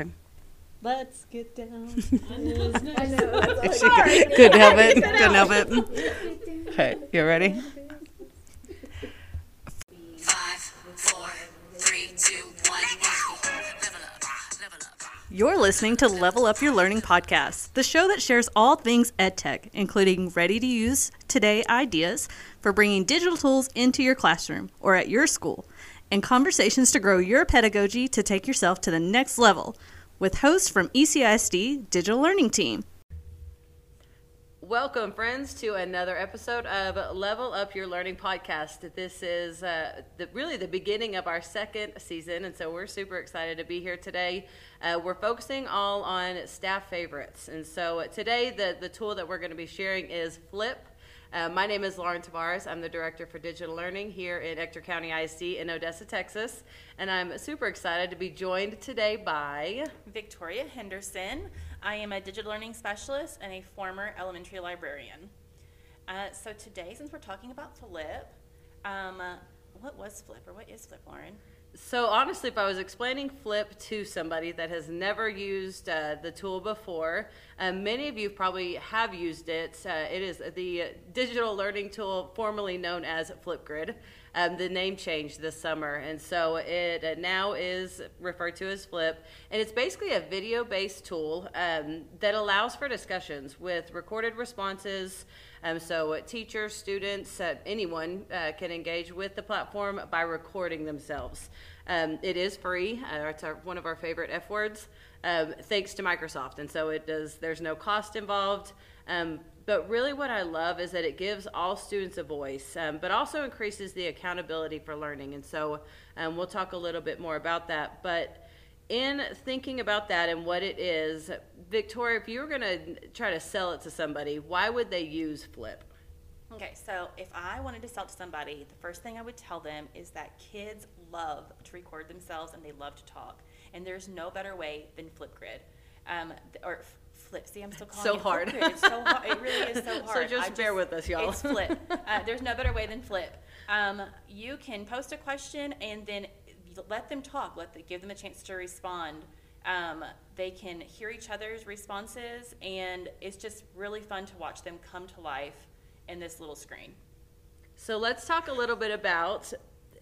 Okay. Let's get down. Couldn't help it. Couldn't help it. Okay, you ready? Five, four, three, two, one. Level up, level up. You're listening to Level Up Your Learning podcast, the show that shares all things EdTech, including ready to use today ideas for bringing digital tools into your classroom or at your school, and conversations to grow your pedagogy to take yourself to the next level with hosts from ECISD Digital Learning Team. Welcome, friends, to another episode of Level Up Your Learning podcast. This is uh, the, really the beginning of our second season, and so we're super excited to be here today. Uh, we're focusing all on staff favorites, and so today the, the tool that we're going to be sharing is Flip. Uh, my name is Lauren Tavares. I'm the Director for Digital Learning here in Ector County ISD in Odessa, Texas, and I'm super excited to be joined today by Victoria Henderson. I am a digital learning specialist and a former elementary librarian. Uh, so today, since we're talking about Flip, um, uh, what was Flip or what is Flip, Lauren? So honestly, if I was explaining Flip to somebody that has never used uh, the tool before, um, many of you probably have used it. Uh, it is the digital learning tool formerly known as Flipgrid. Um, the name changed this summer, and so it now is referred to as Flip. And it's basically a video-based tool um, that allows for discussions with recorded responses. Um, so teachers, students, uh, anyone uh, can engage with the platform by recording themselves. Um, it is free. Uh, it's our, one of our favorite F words, um, thanks to Microsoft. And so it does. There's no cost involved. But really, what I love is that it gives all students a voice, um, but also increases the accountability for learning. And so um, we'll talk a little bit more about that. But in thinking about that and what it is, Victoria, if you were going to try to sell it to somebody, why would they use Flip? Okay, so if I wanted to sell to somebody, the first thing I would tell them is that kids love to record themselves and they love to talk. And there's no better way than Flipgrid. Um, or Flip, see, I'm still calling So it hard. It's so hard. It really is so So hard. just I bear with us, y'all. It's Flip. Uh, there's no better way than Flip. Um, you can post a question and then let them talk. Let the, give them a chance to respond. Um, they can hear each other's responses, and it's just really fun to watch them come to life in this little screen. So let's talk a little bit about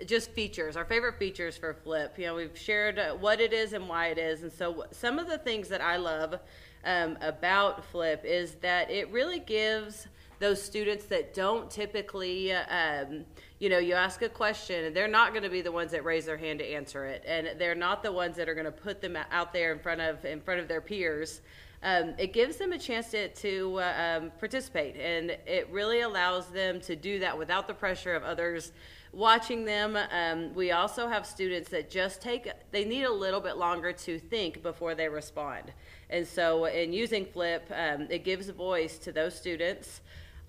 just features, our favorite features for Flip. You know, we've shared uh, what it is and why it is. And so some of the things that I love um, about Flip is that it really gives those students that don't typically, um, you know, you ask a question and they're not going to be the ones that raise their hand to answer it, and they're not the ones that are going to put them out there in front of in front of their peers. Um, it gives them a chance to, to uh, um, participate, and it really allows them to do that without the pressure of others watching them. Um, we also have students that just take, they need a little bit longer to think before they respond. And so, in using Flip, um, it gives voice to those students.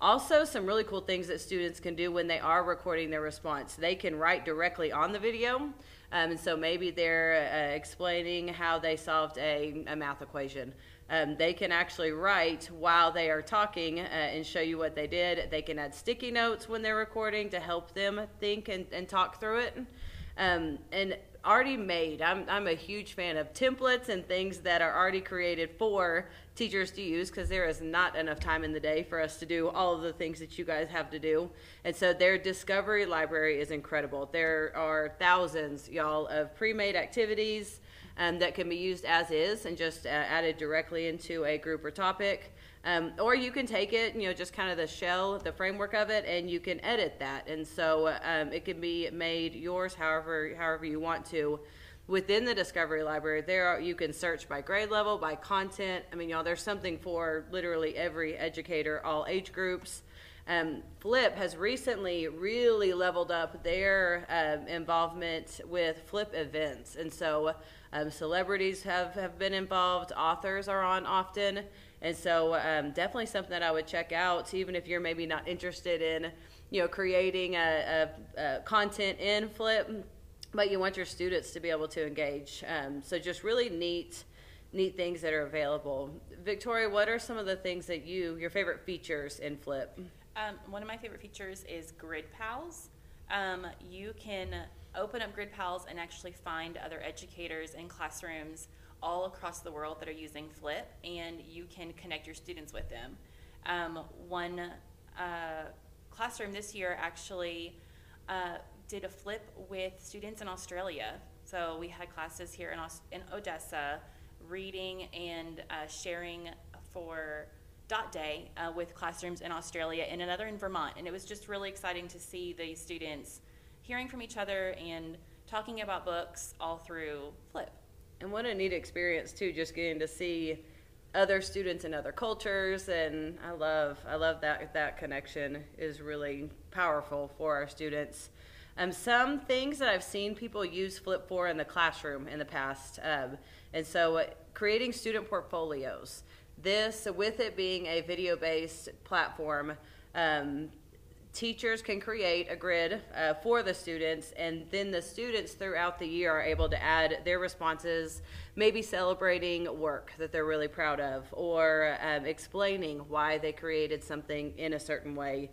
Also, some really cool things that students can do when they are recording their response. They can write directly on the video. Um, and so maybe they're uh, explaining how they solved a, a math equation. Um, they can actually write while they are talking uh, and show you what they did. They can add sticky notes when they're recording to help them think and, and talk through it. Um, and already made, I'm, I'm a huge fan of templates and things that are already created for teachers to use because there is not enough time in the day for us to do all of the things that you guys have to do. And so their discovery library is incredible. There are thousands, y'all, of pre made activities um, that can be used as is and just uh, added directly into a group or topic. Um, or you can take it, you know, just kind of the shell, the framework of it, and you can edit that. And so um, it can be made yours however however you want to. Within the Discovery Library, there are, you can search by grade level, by content. I mean, y'all, there's something for literally every educator, all age groups. Um, Flip has recently really leveled up their um, involvement with Flip events, and so um, celebrities have, have been involved, authors are on often, and so um, definitely something that I would check out, even if you're maybe not interested in, you know, creating a, a, a content in Flip, but you want your students to be able to engage. Um, so just really neat, neat things that are available. Victoria, what are some of the things that you, your favorite features in Flip? Um, one of my favorite features is Grid Pals. Um, you can open up Grid Pals and actually find other educators in classrooms all across the world that are using Flip, and you can connect your students with them. Um, one uh, classroom this year actually uh, did a flip with students in Australia. So we had classes here in, in Odessa, reading and uh, sharing for Dot Day uh, with classrooms in Australia and another in Vermont. And it was just really exciting to see the students hearing from each other and talking about books all through Flip. And what a neat experience too, just getting to see other students in other cultures and I love I love that that connection is really powerful for our students. Um, some things that I've seen people use Flip for in the classroom in the past, um, and so uh, creating student portfolios. This, with it being a video-based platform, um, teachers can create a grid uh, for the students and then the students throughout the year are able to add their responses maybe celebrating work that they're really proud of or um, explaining why they created something in a certain way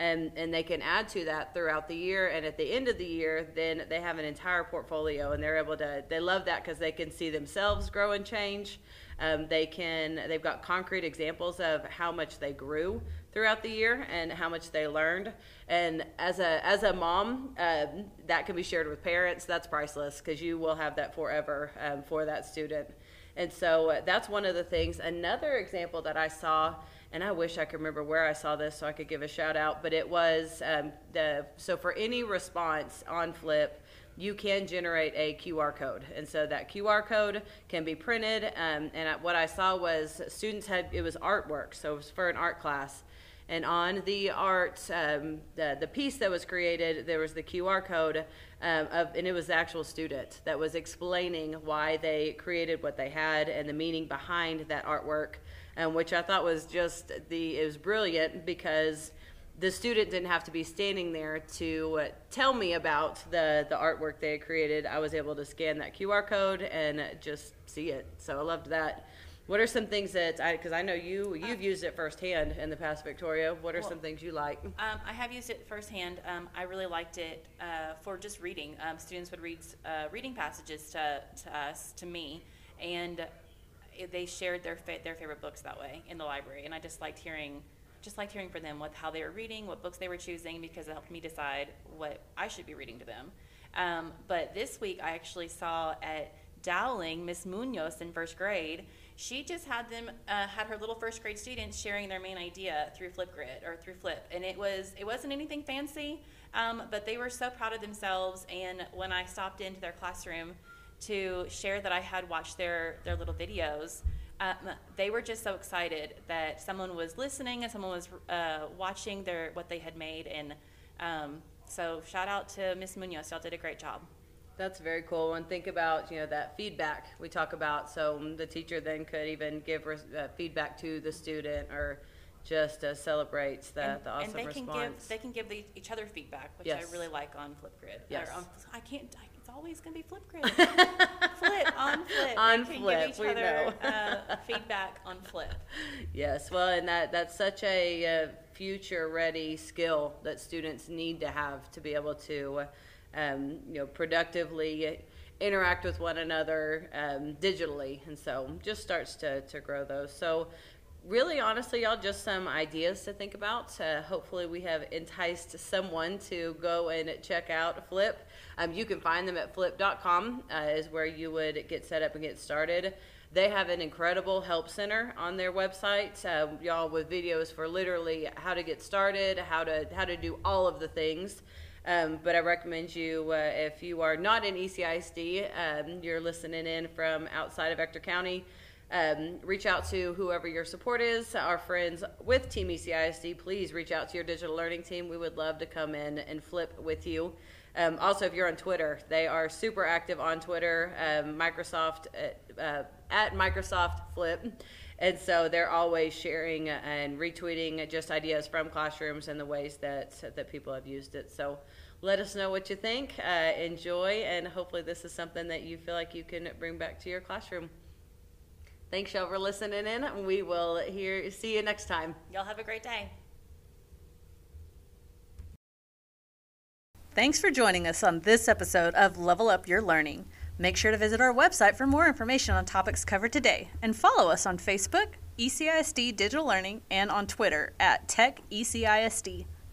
and, and they can add to that throughout the year and at the end of the year then they have an entire portfolio and they're able to they love that because they can see themselves grow and change. Um, they can they've got concrete examples of how much they grew throughout the year and how much they learned. And as a as a mom um, that can be shared with parents. That's priceless because you will have that forever um, for that student. And so uh, that's one of the things. Another example that i saw and I wish I could remember where I saw this so I could give a shout out. But it was um, the so for any response on Flip, you can generate a QR code, and so that QR code can be printed. Um, and what I saw was students had it was artwork, so it was for an art class. And on the art, um, the the piece that was created, there was the QR code um, of, and it was the actual student that was explaining why they created what they had and the meaning behind that artwork um, which I thought was just the it was brilliant because the student didn't have to be standing there to tell me about the the artwork they had created. I was able to scan that QR code and just see it. So I loved that. What are some things that I because I know you you've used it firsthand in the past, Victoria. What are Well, some things you like? Um, I have used it firsthand. Um, I really liked it uh, for just reading. Um, students would read uh, reading passages to, to us, to me, and they shared their fa- their favorite books that way in the library. And I just liked hearing, just liked hearing from them what how they were reading, what books they were choosing, because it helped me decide what I should be reading to them. Um, but this week, I actually saw at Dowling Miss Munoz in first grade. She just had them uh, had her little first grade students sharing their main idea through Flipgrid or through Flip, and it was it wasn't anything fancy, um, but they were so proud of themselves. And when I stopped into their classroom to share that I had watched their their little videos, um, they were just so excited that someone was listening and someone was uh, watching their what they had made, and um, so shout out to Miss Munoz. Y'all did a great job. That's very cool. And think about you know that feedback we talk about. So the teacher then could even give res- uh, feedback to the student or just uh, celebrates the, and, the awesome and they can response. give they can give the, each other feedback, which Yes. I really like on Flipgrid. Yes. On, I can't. I, it's always going to be Flipgrid. flip on Flip. On they can Flip, we other know. uh, feedback on Flip. Yes, well, and that that's such a uh, future-ready skill that students need to have to be able to, um, you know, productively interact with one another um, digitally, and so just starts to to grow those. So. Really, honestly, y'all, just some ideas to think about. Uh, hopefully, we have enticed someone to go and check out Flip. Um, you can find them at flip.com, uh, is where you would get set up and get started. They have an incredible help center on their website, uh, y'all, with videos for literally how to get started, how to how to do all of the things. Um, but I recommend you, uh, if you are not in ECISD, um, you're listening in from outside of Ector County, um, reach out to whoever your support is. Our friends with Team ECISD, please reach out to your digital learning team. We would love to come in and flip with you. Um, also, if you're on Twitter, they are super active on Twitter. Um, Microsoft uh, uh, at Microsoft Flip, and so they're always sharing and retweeting just ideas from classrooms and the ways that that people have used it. So. Let us know what you think. Uh, enjoy, and hopefully, this is something that you feel like you can bring back to your classroom. Thanks, y'all, for listening in. We will hear see you next time. Y'all have a great day. Thanks for joining us on this episode of Level Up Your Learning. Make sure to visit our website for more information on topics covered today and follow us on Facebook, ECISD Digital Learning, and on Twitter at Tech E ECISD.